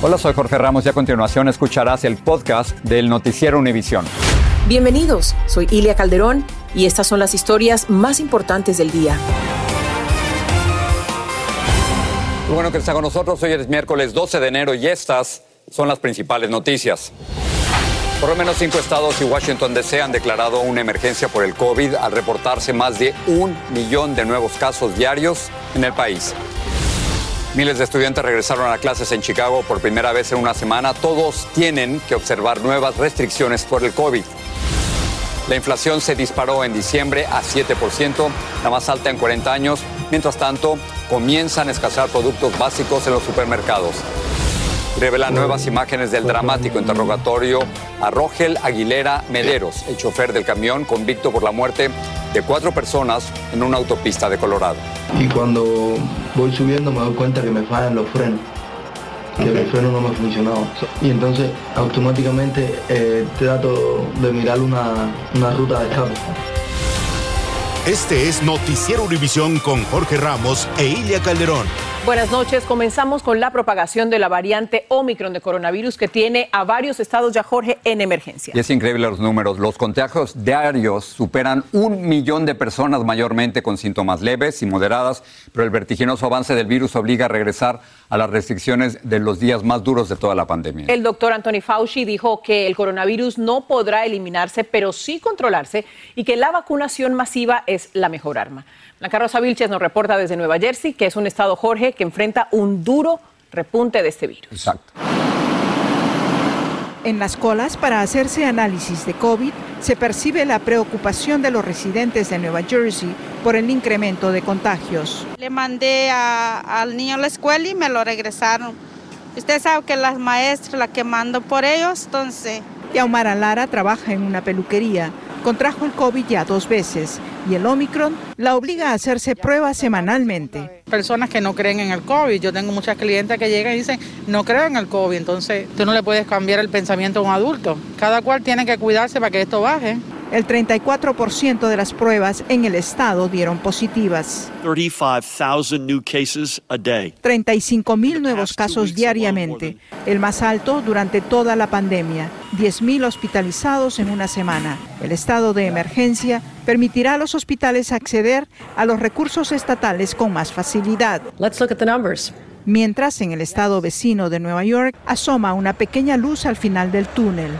Hola, soy Jorge Ramos y a continuación escucharás el podcast del Noticiero Univisión. Bienvenidos, soy Ilia Calderón y estas son las historias más importantes del día. Qué bueno que está con nosotros. Hoy es miércoles 12 de enero y estas son las principales noticias. Por lo menos cinco estados y Washington DC han declarado una emergencia por el COVID al reportarse más de un millón de nuevos casos diarios en el país. Miles de estudiantes regresaron a clases en Chicago por primera vez en una semana. Todos tienen que observar nuevas restricciones por el COVID. La inflación se disparó en diciembre a 7%, la más alta en 40 años. Mientras tanto, comienzan a escasear productos básicos en los supermercados. Revelan nuevas imágenes del dramático interrogatorio a Rogel Aguilera Mederos, el chofer del camión convicto por la muerte de cuatro personas en una autopista de Colorado. Y cuando voy subiendo me doy cuenta que me fallan los frenos, que el freno no me funcionaba. Y entonces automáticamente eh, trato de mirar una, una ruta de escape. Este es Noticiero Univisión con Jorge Ramos e Ilia Calderón. Buenas noches. Comenzamos con la propagación de la variante Omicron de coronavirus que tiene a varios estados ya, Jorge, en emergencia. Y es increíble los números. Los contagios diarios superan un millón de personas, mayormente con síntomas leves y moderadas, pero el vertiginoso avance del virus obliga a regresar a las restricciones de los días más duros de toda la pandemia. El doctor Anthony Fauci dijo que el coronavirus no podrá eliminarse, pero sí controlarse y que la vacunación masiva es la mejor arma. La Rosa Vilches nos reporta desde Nueva Jersey, que es un estado, Jorge, que enfrenta un duro repunte de este virus. Exacto. En las colas para hacerse análisis de COVID se percibe la preocupación de los residentes de Nueva Jersey por el incremento de contagios. Le mandé al niño a la escuela y me lo regresaron. Usted sabe que las maestras la que mando por ellos, entonces... Yaumara Lara trabaja en una peluquería Contrajo el COVID ya dos veces y el Omicron la obliga a hacerse pruebas semanalmente. Personas que no creen en el COVID. Yo tengo muchas clientes que llegan y dicen, no creo en el COVID. Entonces, tú no le puedes cambiar el pensamiento a un adulto. Cada cual tiene que cuidarse para que esto baje. El 34% de las pruebas en el estado dieron positivas. 35 mil nuevos casos diariamente, el más alto durante toda la pandemia. 10 mil hospitalizados en una semana. El estado de emergencia permitirá a los hospitales acceder a los recursos estatales con más facilidad. Let's look at the numbers mientras en el estado vecino de Nueva York asoma una pequeña luz al final del túnel.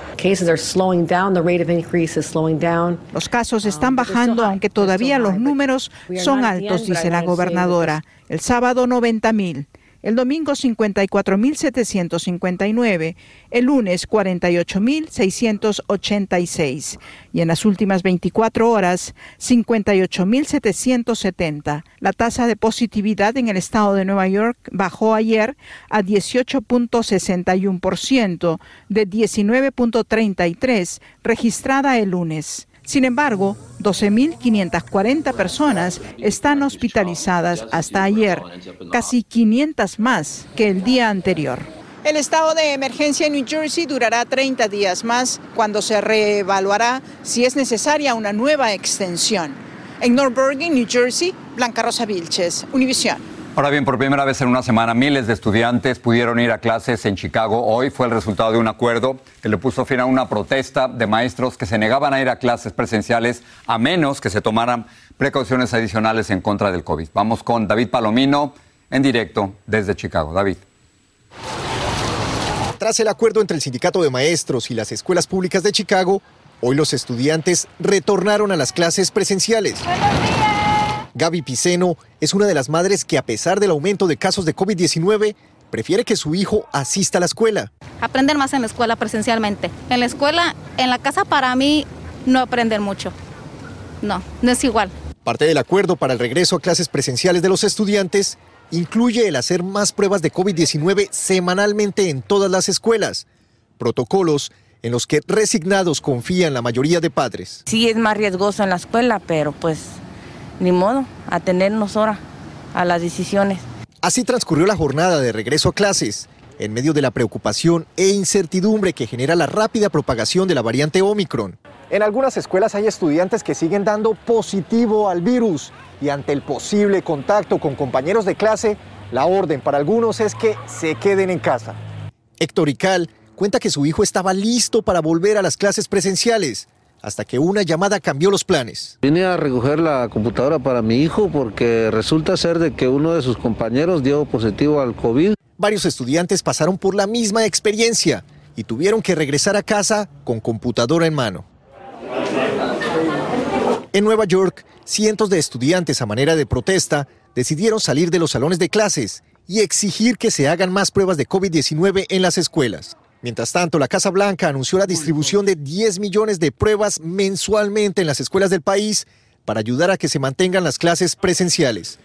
Los casos están bajando, aunque todavía los números son altos, dice la gobernadora. El sábado 90 mil el domingo 54.759, el lunes 48.686 y en las últimas 24 horas 58.770. La tasa de positividad en el estado de Nueva York bajó ayer a 18.61% de 19.33 registrada el lunes. Sin embargo, 12.540 personas están hospitalizadas hasta ayer, casi 500 más que el día anterior. El estado de emergencia en New Jersey durará 30 días más cuando se reevaluará si es necesaria una nueva extensión. En North Bergen, New Jersey, Blanca Rosa Vilches, Univisión. Ahora bien, por primera vez en una semana, miles de estudiantes pudieron ir a clases en Chicago. Hoy fue el resultado de un acuerdo que le puso fin a una protesta de maestros que se negaban a ir a clases presenciales a menos que se tomaran precauciones adicionales en contra del COVID. Vamos con David Palomino en directo desde Chicago. David. Tras el acuerdo entre el sindicato de maestros y las escuelas públicas de Chicago, hoy los estudiantes retornaron a las clases presenciales. Gaby Piceno es una de las madres que a pesar del aumento de casos de COVID-19, prefiere que su hijo asista a la escuela. Aprender más en la escuela presencialmente. En la escuela, en la casa para mí no aprender mucho. No, no es igual. Parte del acuerdo para el regreso a clases presenciales de los estudiantes incluye el hacer más pruebas de COVID-19 semanalmente en todas las escuelas. Protocolos en los que resignados confían la mayoría de padres. Sí es más riesgoso en la escuela, pero pues ni modo, atenernos ahora a las decisiones. Así transcurrió la jornada de regreso a clases, en medio de la preocupación e incertidumbre que genera la rápida propagación de la variante Omicron. En algunas escuelas hay estudiantes que siguen dando positivo al virus y ante el posible contacto con compañeros de clase, la orden para algunos es que se queden en casa. Héctor Ical cuenta que su hijo estaba listo para volver a las clases presenciales, hasta que una llamada cambió los planes. Vine a recoger la computadora para mi hijo porque resulta ser de que uno de sus compañeros dio positivo al COVID. Varios estudiantes pasaron por la misma experiencia y tuvieron que regresar a casa con computadora en mano. En Nueva York, cientos de estudiantes a manera de protesta decidieron salir de los salones de clases y exigir que se hagan más pruebas de COVID-19 en las escuelas. Mientras tanto, la Casa Blanca anunció la distribución de 10 millones de pruebas mensualmente en las escuelas del país para ayudar a que se mantengan las clases presenciales.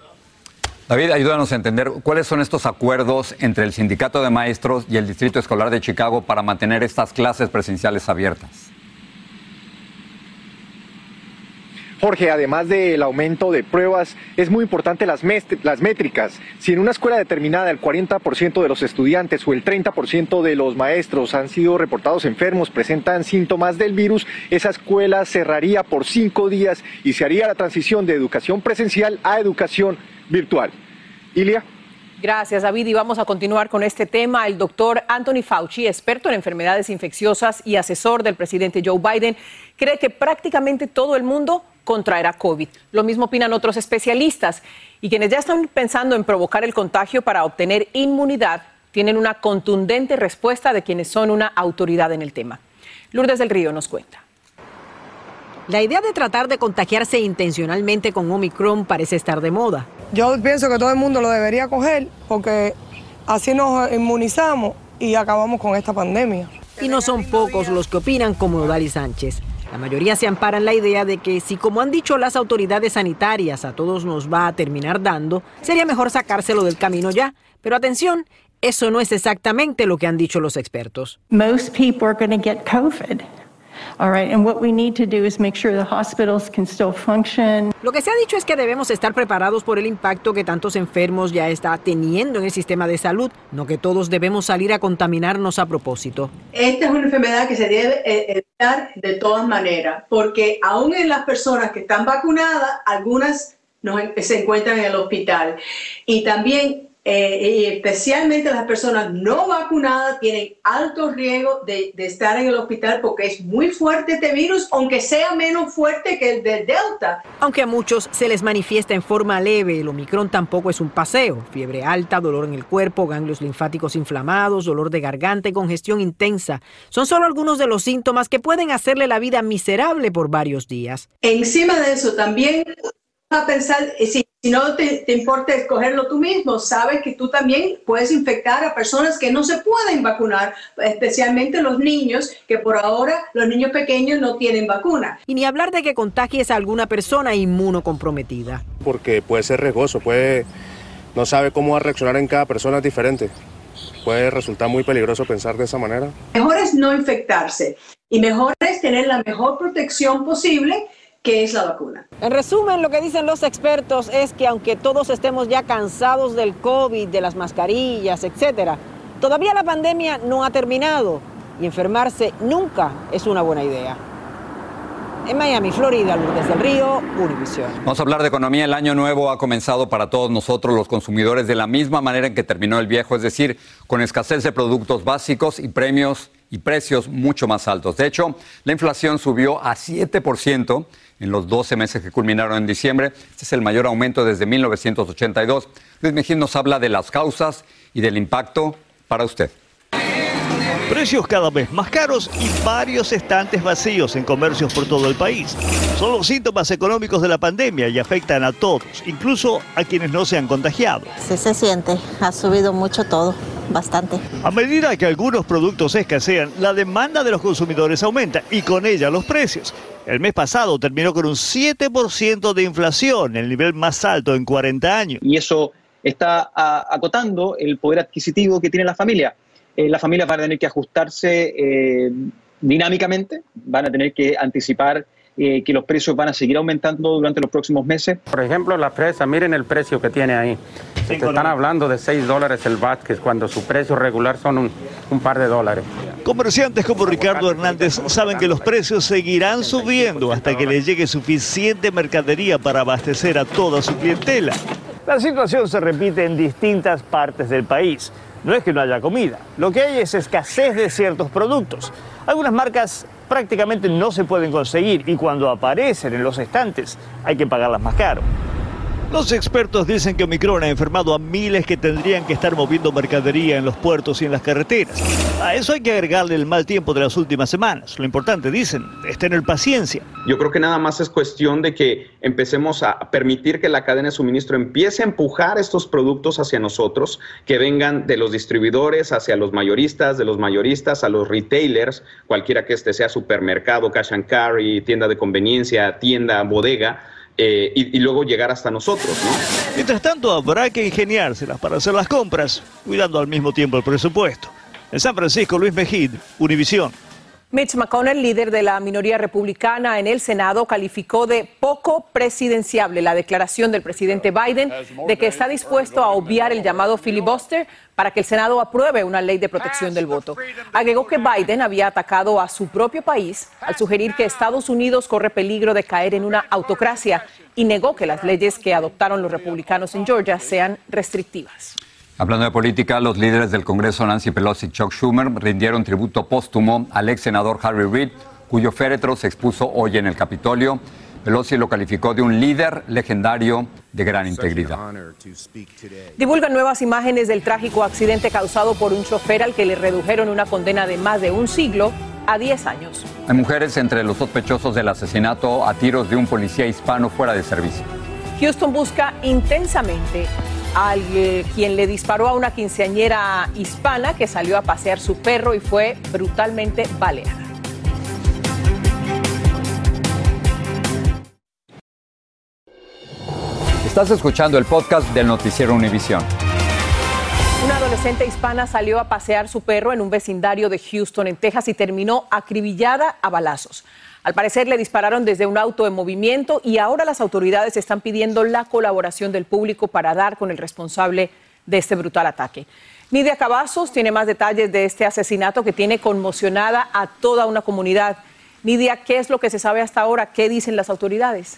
David, ayúdanos a entender cuáles son estos acuerdos entre el Sindicato de Maestros y el Distrito Escolar de Chicago para mantener estas clases presenciales abiertas. Jorge, además del aumento de pruebas, es muy importante las, las métricas. Si en una escuela determinada el 40% de los estudiantes o el 30% de los maestros han sido reportados enfermos, presentan síntomas del virus, esa escuela cerraría por cinco días y se haría la transición de educación presencial a educación virtual. Ilia. Gracias, David. Y vamos a continuar con este tema. El doctor Anthony Fauci, experto en enfermedades infecciosas y asesor del presidente Joe Biden, cree que prácticamente todo el mundo contraerá COVID. Lo mismo opinan otros especialistas. Y quienes ya están pensando en provocar el contagio para obtener inmunidad tienen una contundente respuesta de quienes son una autoridad en el tema. Lourdes del Río nos cuenta. La idea de tratar de contagiarse intencionalmente con Omicron parece estar de moda. Yo pienso que todo el mundo lo debería coger porque así nos inmunizamos y acabamos con esta pandemia. Y no son pocos los que opinan como Odali Sánchez. La mayoría se ampara en la idea de que si, como han dicho las autoridades sanitarias, a todos nos va a terminar dando, sería mejor sacárselo del camino ya. Pero atención, eso no es exactamente lo que han dicho los expertos. Most people are going to get COVID. All right, and what we need to do is make sure the hospitals can still function. Lo que se ha dicho es que debemos estar preparados por el impacto que tantos enfermos ya está teniendo en el sistema de salud, no que todos debemos salir a contaminarnos a propósito. Esta es una enfermedad que se debe eh, evitar de todas maneras, porque aún en las personas que están vacunadas, algunas no, se encuentran en el hospital. Y también eh, especialmente las personas no vacunadas tienen alto riesgo de, estar en el hospital porque es muy fuerte este virus, aunque sea menos fuerte que el del Delta. Aunque a muchos se les manifiesta en forma leve, el Omicron tampoco es un paseo. Fiebre alta, dolor en el cuerpo, ganglios linfáticos inflamados, dolor de garganta y congestión intensa. Son solo algunos de los síntomas que pueden hacerle la vida miserable por varios días. Encima de eso, también a pensar, eh, si, no te, importa escogerlo tú mismo, sabes que tú también puedes infectar a personas que no se pueden vacunar, especialmente los niños, que por ahora los niños pequeños no tienen vacuna. Y ni hablar de que contagies a alguna persona inmunocomprometida. Porque puede ser riesgoso, puede, no sabe cómo va a reaccionar en cada persona es diferente. Puede resultar muy peligroso pensar de esa manera. Mejor es no infectarse y mejor es tener la mejor protección posible ¿Qué es la vacuna. En resumen, lo que dicen los expertos es que aunque todos estemos ya cansados del COVID, de las mascarillas, etcétera, todavía la pandemia no ha terminado y enfermarse nunca es una buena idea. En Miami, Florida, Lourdes del Río, Univision. Vamos a hablar de economía. El año nuevo ha comenzado para todos nosotros, los consumidores, de la misma manera en que terminó el viejo, es decir, con escasez de productos básicos y premios y precios mucho más altos. De hecho, la inflación subió a 7% en los 12 meses que culminaron en diciembre. Este es el mayor aumento desde 1982. Luis Mejín nos habla de las causas y del impacto para usted. Precios cada vez más caros y varios estantes vacíos en comercios por todo el país. Son los síntomas económicos de la pandemia y afectan a todos, incluso a quienes no se han contagiado. Sí se siente, ha subido mucho todo, bastante. A medida que algunos productos escasean, la demanda de los consumidores aumenta y con ella los precios. El mes pasado terminó con un 7% de inflación, el nivel más alto en 40 años. Y eso está acotando el poder adquisitivo que tiene la familia. Eh, las familias van a tener que ajustarse eh, dinámicamente, van a tener que anticipar eh, que los precios van a seguir aumentando durante los próximos meses. Por ejemplo, la fresa, miren el precio que tiene ahí. están hablando de 6 dólares el Vázquez cuando su precio regular son un, un, par de dólares. Comerciantes como Ricardo Hernández saben que los precios seguirán subiendo hasta que les llegue suficiente mercadería para abastecer a toda su clientela. La situación se repite en distintas partes del país. No es que no haya comida, lo que hay es escasez de ciertos productos. Algunas marcas prácticamente no se pueden conseguir y cuando aparecen en los estantes hay que pagarlas más caro. Los expertos dicen que Omicron ha enfermado a miles que tendrían que estar moviendo mercadería en los puertos y en las carreteras. A eso hay que agregarle el mal tiempo de las últimas semanas. Lo importante, dicen, es tener paciencia. Yo creo que nada más es cuestión de que empecemos a permitir que la cadena de suministro empiece a empujar estos productos hacia nosotros, que vengan de los distribuidores hacia los mayoristas, de los mayoristas a los retailers, cualquiera que este sea supermercado, cash and carry, tienda de conveniencia, tienda, bodega eh, y, luego llegar hasta nosotros. ¿no? Mientras tanto, habrá que ingeniárselas para hacer las compras, cuidando al mismo tiempo el presupuesto. En San Francisco, Luis Mejid, Univisión. Mitch McConnell, líder de la minoría republicana en el Senado, calificó de poco presidenciable la declaración del presidente Biden de que está dispuesto a obviar el llamado filibuster para que el Senado apruebe una ley de protección del voto. Agregó que Biden había atacado a su propio país al sugerir que Estados Unidos corre peligro de caer en una autocracia y negó que las leyes que adoptaron los republicanos en Georgia sean restrictivas. Hablando de política, los líderes del Congreso, Nancy Pelosi y Chuck Schumer, rindieron tributo póstumo al ex senador Harry Reid, cuyo féretro se expuso hoy en el Capitolio. Pelosi lo calificó de un líder legendario de gran integridad. Divulgan nuevas imágenes del trágico accidente causado por un chofer al que le redujeron una condena de más de un siglo a 10 años. Hay mujeres entre los sospechosos del asesinato a tiros de un policía hispano fuera de servicio. Houston busca intensamente a quien le disparó a una quinceañera hispana que salió a pasear su perro y fue brutalmente baleada. Estás escuchando el podcast del noticiero Univisión. Una adolescente hispana salió a pasear su perro en un vecindario de Houston, en Texas, y terminó acribillada a balazos. Al parecer le dispararon desde un auto en movimiento y ahora las autoridades están pidiendo la colaboración del público para dar con el responsable de este brutal ataque. Nidia Cavazos tiene más detalles de este asesinato que tiene conmocionada a toda una comunidad. Nidia, ¿qué es lo que se sabe hasta ahora? ¿Qué dicen las autoridades?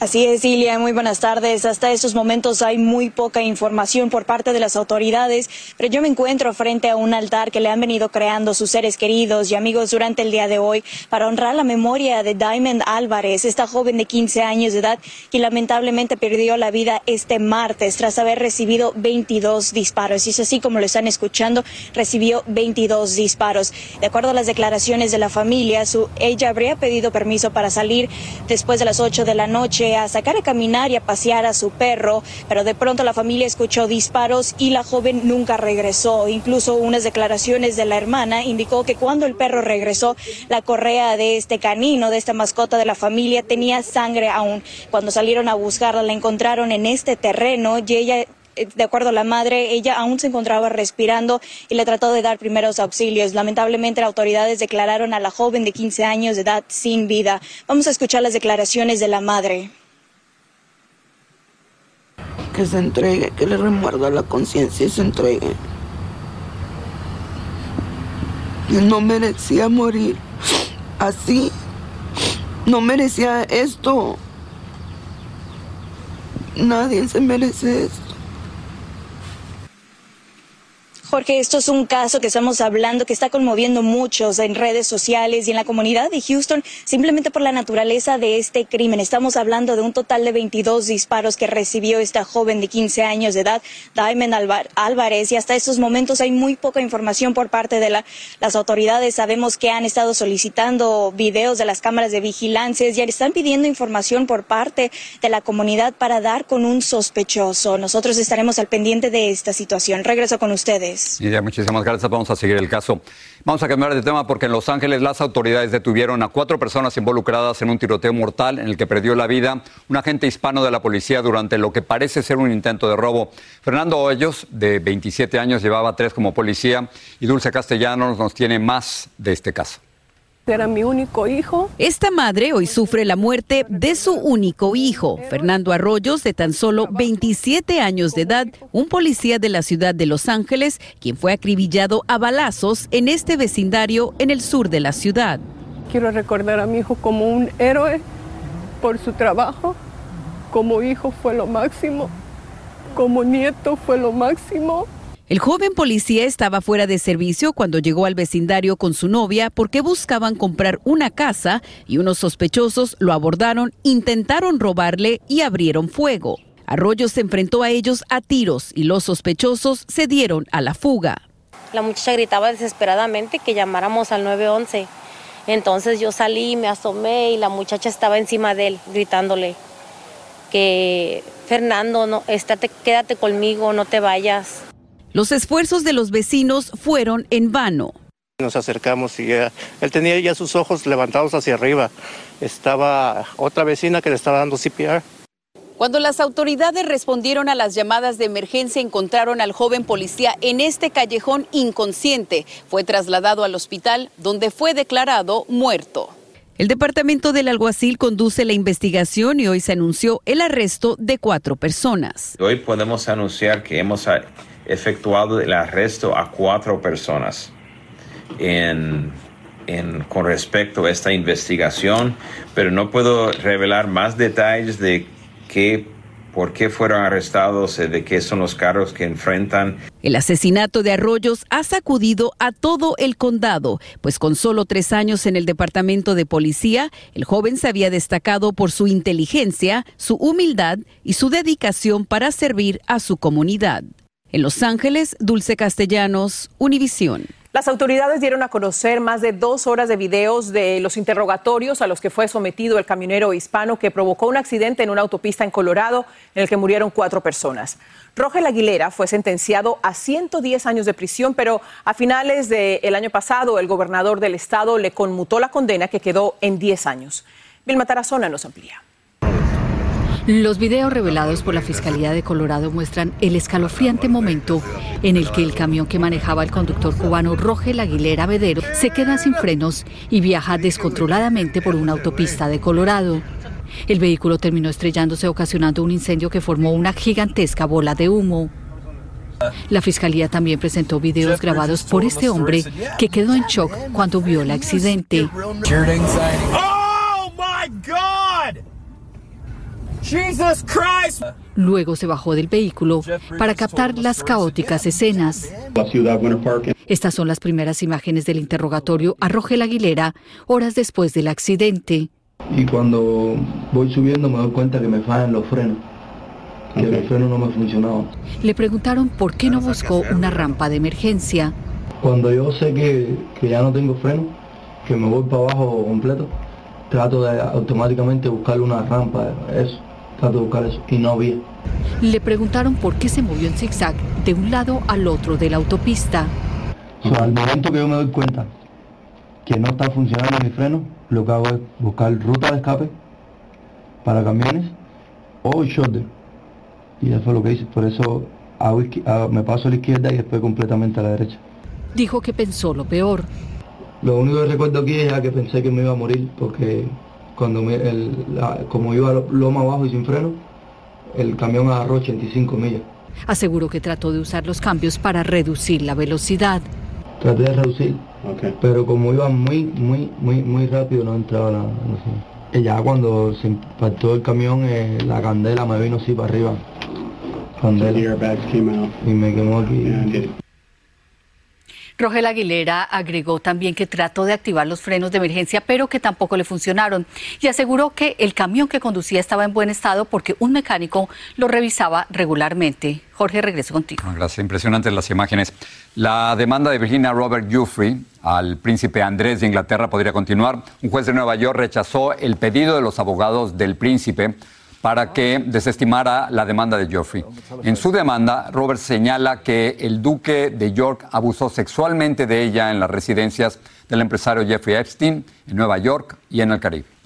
Así es, Ilia, muy buenas tardes. Hasta estos momentos hay muy poca información por parte de las autoridades, pero yo me encuentro frente a un altar que le han venido creando sus seres queridos y amigos durante el día de hoy para honrar la memoria de Diamond Álvarez, esta joven de 15 años de edad que lamentablemente perdió la vida este martes tras haber recibido 22 disparos. Y es así como lo están escuchando, recibió 22 disparos. De acuerdo a las declaraciones de la familia, su, ella habría pedido permiso para salir después de las 8 de la noche a sacar a caminar y a pasear a su perro, pero de pronto la familia escuchó disparos y la joven nunca regresó. Incluso unas declaraciones de la hermana indicó que cuando el perro regresó, la correa de este canino, de esta mascota de la familia, tenía sangre aún. Cuando salieron a buscarla, la encontraron en este terreno y ella de acuerdo a la madre, ella aún se encontraba respirando y le trató de dar primeros auxilios. Lamentablemente, las autoridades declararon a la joven de 15 años de edad sin vida. Vamos a escuchar las declaraciones de la madre. Que se entregue, que le remuerda la conciencia y se entregue. No merecía morir así. No merecía esto. Nadie se merece esto. Jorge, esto es un caso que estamos hablando que está conmoviendo muchos en redes sociales y en la comunidad de Houston simplemente por la naturaleza de este crimen. Estamos hablando de un total de 22 disparos que recibió esta joven de 15 años de edad, Diamond Álvarez, y hasta estos momentos hay muy poca información por parte de la, las autoridades. Sabemos que han estado solicitando videos de las cámaras de vigilancia y están pidiendo información por parte de la comunidad para dar con un sospechoso. Nosotros estaremos al pendiente de esta situación. Regreso con ustedes. Muchísimas gracias. Vamos a seguir el caso. Vamos a cambiar de tema porque en Los Ángeles las autoridades detuvieron a cuatro personas involucradas en un tiroteo mortal en el que perdió la vida un agente hispano de la policía durante lo que parece ser un intento de robo. Fernando Hoyos, de 27 años, llevaba tres como policía y Dulce Castellanos nos tiene más de este caso era mi único hijo. Esta madre hoy sufre la muerte de su único hijo, Fernando Arroyos, de tan solo 27 años de edad, un policía de la ciudad de Los Ángeles, quien fue acribillado a balazos en este vecindario en el sur de la ciudad. Quiero recordar a mi hijo como un héroe por su trabajo. Como hijo fue lo máximo. Como nieto fue lo máximo. El joven policía estaba fuera de servicio cuando llegó al vecindario con su novia porque buscaban comprar una casa y unos sospechosos lo abordaron, intentaron robarle y abrieron fuego. Arroyo se enfrentó a ellos a tiros y los sospechosos se dieron a la fuga. La muchacha gritaba desesperadamente que llamáramos al 911. Entonces yo salí, me asomé y la muchacha estaba encima de él gritándole que Fernando, no, estate, quédate conmigo, no te vayas. Los esfuerzos de los vecinos fueron en vano. Nos acercamos y él tenía ya sus ojos levantados hacia arriba. Estaba otra vecina que le estaba dando CPR. Cuando las autoridades respondieron a las llamadas de emergencia, encontraron al joven policía en este callejón inconsciente. Fue trasladado al hospital donde fue declarado muerto. El departamento del alguacil conduce la investigación y hoy se anunció el arresto de cuatro personas. Hoy podemos anunciar que hemos efectuado el arresto a cuatro personas en, en, con respecto a esta investigación, pero no puedo revelar más detalles de qué, por qué fueron arrestados, de qué son los cargos que enfrentan. El asesinato de Arroyos ha sacudido a todo el condado, pues con solo tres años en el departamento de policía, el joven se había destacado por su inteligencia, su humildad y su dedicación para servir a su comunidad. En Los Ángeles, Dulce Castellanos, Univisión. Las autoridades dieron a conocer más de dos horas de videos de los interrogatorios a los que fue sometido el camionero hispano que provocó un accidente en una autopista en Colorado en el que murieron cuatro personas. Rogel Aguilera fue sentenciado a 110 años de prisión, pero a finales del año pasado el gobernador del estado le conmutó la condena que quedó en 10 años. Vilma Tarazona nos amplía. Los videos revelados por la Fiscalía de Colorado muestran el escalofriante momento en el que el camión que manejaba el conductor cubano Rogel Aguilera Vedero se queda sin frenos y viaja descontroladamente por una autopista de Colorado. El vehículo terminó estrellándose ocasionando un incendio que formó una gigantesca bola de humo. La fiscalía también presentó videos grabados por este hombre que quedó en shock cuando vio el accidente. Oh my God! Jesus Christ! Luego se bajó del vehículo para captar las caóticas escenas. Estas son las primeras imágenes del interrogatorio a Rogel Aguilera horas después del accidente. Y cuando voy subiendo me doy cuenta que me fallan los frenos, que okay. el freno no me funcionaba. Le preguntaron por qué no buscó una rampa de emergencia. Cuando yo sé que, que ya no tengo freno, que me voy para abajo completo, trato de automáticamente buscar una rampa, eso, eso, y no había. Le preguntaron por qué se movió en zigzag de un lado al otro de la autopista. O sea, al momento que yo me doy cuenta que no está funcionando mi freno, lo que hago es buscar ruta de escape para camiones o shoulder. Y eso es lo que hice, por eso hago, me paso a la izquierda y después completamente a la derecha. Dijo que pensó lo peor. Lo único que recuerdo aquí es que pensé que me iba a morir porque cuando me, el, la, como iba loma abajo y sin freno, el camión agarró 85 millas. Aseguró que trató de usar los cambios para reducir la velocidad. Traté de reducir, okay. pero como iba muy, muy, muy, muy rápido no entraba la... No sé. Y ya cuando se impactó el camión, eh, la candela me vino así para arriba. Candela. Y me quemó aquí. Yeah, Rogel Aguilera agregó también que trató de activar los frenos de emergencia, pero que tampoco le funcionaron. Y aseguró que el camión que conducía estaba en buen estado porque un mecánico lo revisaba regularmente. Jorge, regreso contigo. Gracias, impresionantes las imágenes. La demanda de Virginia Robert Giuffre al príncipe Andrés de Inglaterra podría continuar. Un juez de Nueva York rechazó el pedido de los abogados del príncipe para que desestimara la demanda de Geoffrey. En su demanda, Robert señala que el duque de York abusó sexualmente de ella en las residencias del empresario Jeffrey Epstein en Nueva York y en el Caribe.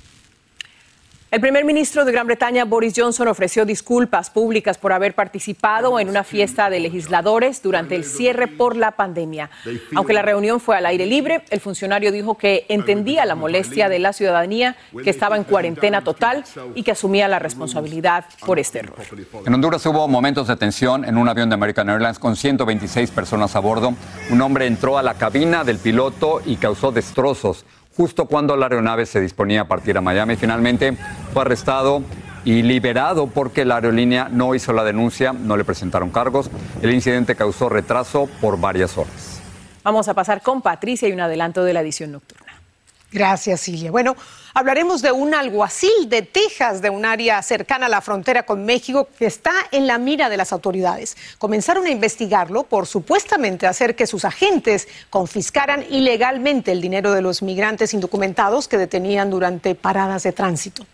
El primer ministro de Gran Bretaña, Boris Johnson, ofreció disculpas públicas por haber participado en una fiesta de legisladores durante el cierre por la pandemia. Aunque la reunión fue al aire libre, el funcionario dijo que entendía la molestia de la ciudadanía, que estaba en cuarentena total y que asumía la responsabilidad por este error. En Honduras hubo momentos de tensión en un avión de American Airlines con 126 personas a bordo. Un hombre entró a la cabina del piloto y causó destrozos. Justo cuando la aeronave se disponía a partir a Miami. Finalmente fue arrestado y liberado porque la aerolínea no hizo la denuncia, no le presentaron cargos. El incidente causó retraso por varias horas. Vamos a pasar con Patricia y un adelanto de la edición nocturna. Gracias, Silvia. Bueno, hablaremos de un alguacil de Texas, de un área cercana a la frontera con México, que está en la mira de las autoridades. Comenzaron a investigarlo por supuestamente hacer que sus agentes confiscaran ilegalmente el dinero de los migrantes indocumentados que detenían durante paradas de tránsito.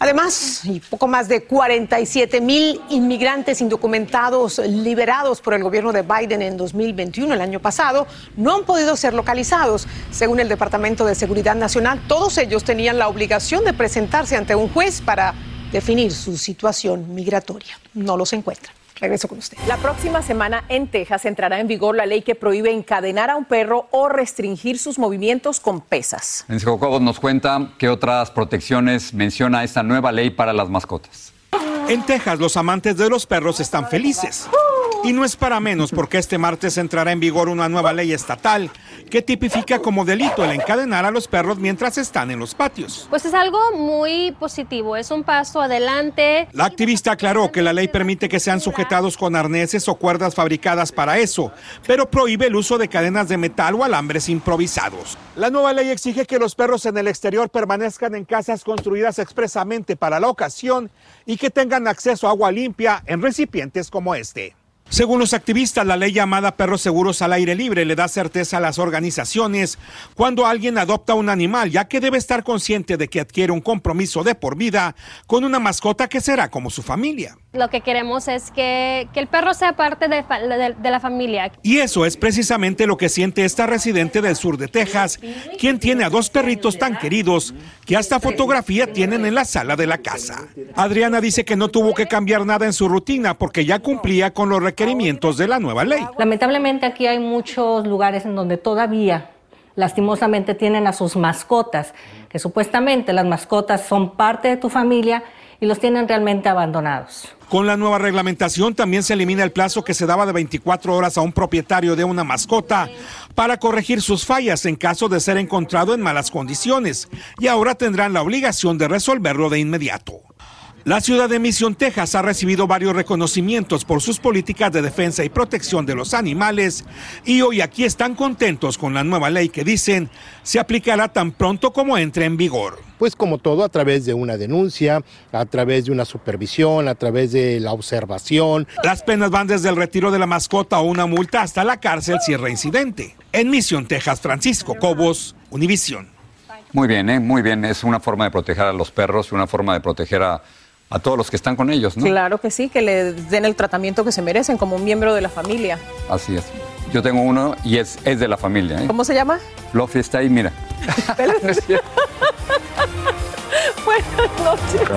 Además, y poco más de 47 mil inmigrantes indocumentados liberados por el gobierno de Biden en 2021, el año pasado, no han podido ser localizados. Según el Departamento de Seguridad Nacional, todos ellos tenían la obligación de presentarse ante un juez para definir su situación migratoria. No los encuentran. Regreso con usted. La próxima semana en Texas entrará en vigor la ley que prohíbe encadenar a un perro o restringir sus movimientos con pesas. Francisco Cobos nos cuenta qué otras protecciones menciona esta nueva ley para las mascotas. En Texas, los amantes de los perros están felices. Y no es para menos porque este martes entrará en vigor una nueva ley estatal que tipifica como delito el encadenar a los perros mientras están en los patios. Pues es algo muy positivo, es un paso adelante. La activista aclaró que la ley permite que sean sujetados con arneses o cuerdas fabricadas para eso, pero prohíbe el uso de cadenas de metal o alambres improvisados. La nueva ley exige que los perros en el exterior permanezcan en casas construidas expresamente para la ocasión y que tengan acceso a agua limpia en recipientes como este. Según los activistas, la ley llamada Perros Seguros al Aire Libre le da certeza a las organizaciones cuando alguien adopta un animal, ya que debe estar consciente de que adquiere un compromiso de por vida con una mascota que será como su familia. Lo que queremos es que, que el perro sea parte de, de, de, la familia. Y eso es precisamente lo que siente esta residente del sur de Texas, quien tiene a dos perritos tan queridos que hasta fotografía tienen en la sala de la casa. Adriana dice que no tuvo que cambiar nada en su rutina porque ya cumplía con los requerimientos de la nueva ley. Lamentablemente aquí hay muchos lugares en donde todavía lastimosamente tienen a sus mascotas, que supuestamente las mascotas son parte de tu familia y los tienen realmente abandonados. Con la nueva reglamentación también se elimina el plazo que se daba de 24 horas a un propietario de una mascota para corregir sus fallas en caso de ser encontrado en malas condiciones y ahora tendrán la obligación de resolverlo de inmediato. La ciudad de Mission, Texas ha recibido varios reconocimientos por sus políticas de defensa y protección de los animales y hoy aquí están contentos con la nueva ley que dicen se aplicará tan pronto como entre en vigor. Pues como todo, a través de una denuncia, a través de una supervisión, a través de la observación. Las penas van desde el retiro de la mascota o una multa hasta la cárcel si es reincidente. En Mission, Texas, Francisco Cobos, Univisión. Muy bien, ¿eh? muy bien. Es una forma de proteger a los perros, una forma de proteger a a todos los que están con ellos, ¿no? Claro que sí, que le den el tratamiento que se merecen como un miembro de la familia. Así es. Yo tengo uno y es, es de la familia. ¿eh? ¿Cómo se llama? Lofi está ahí, mira. Buenas noches.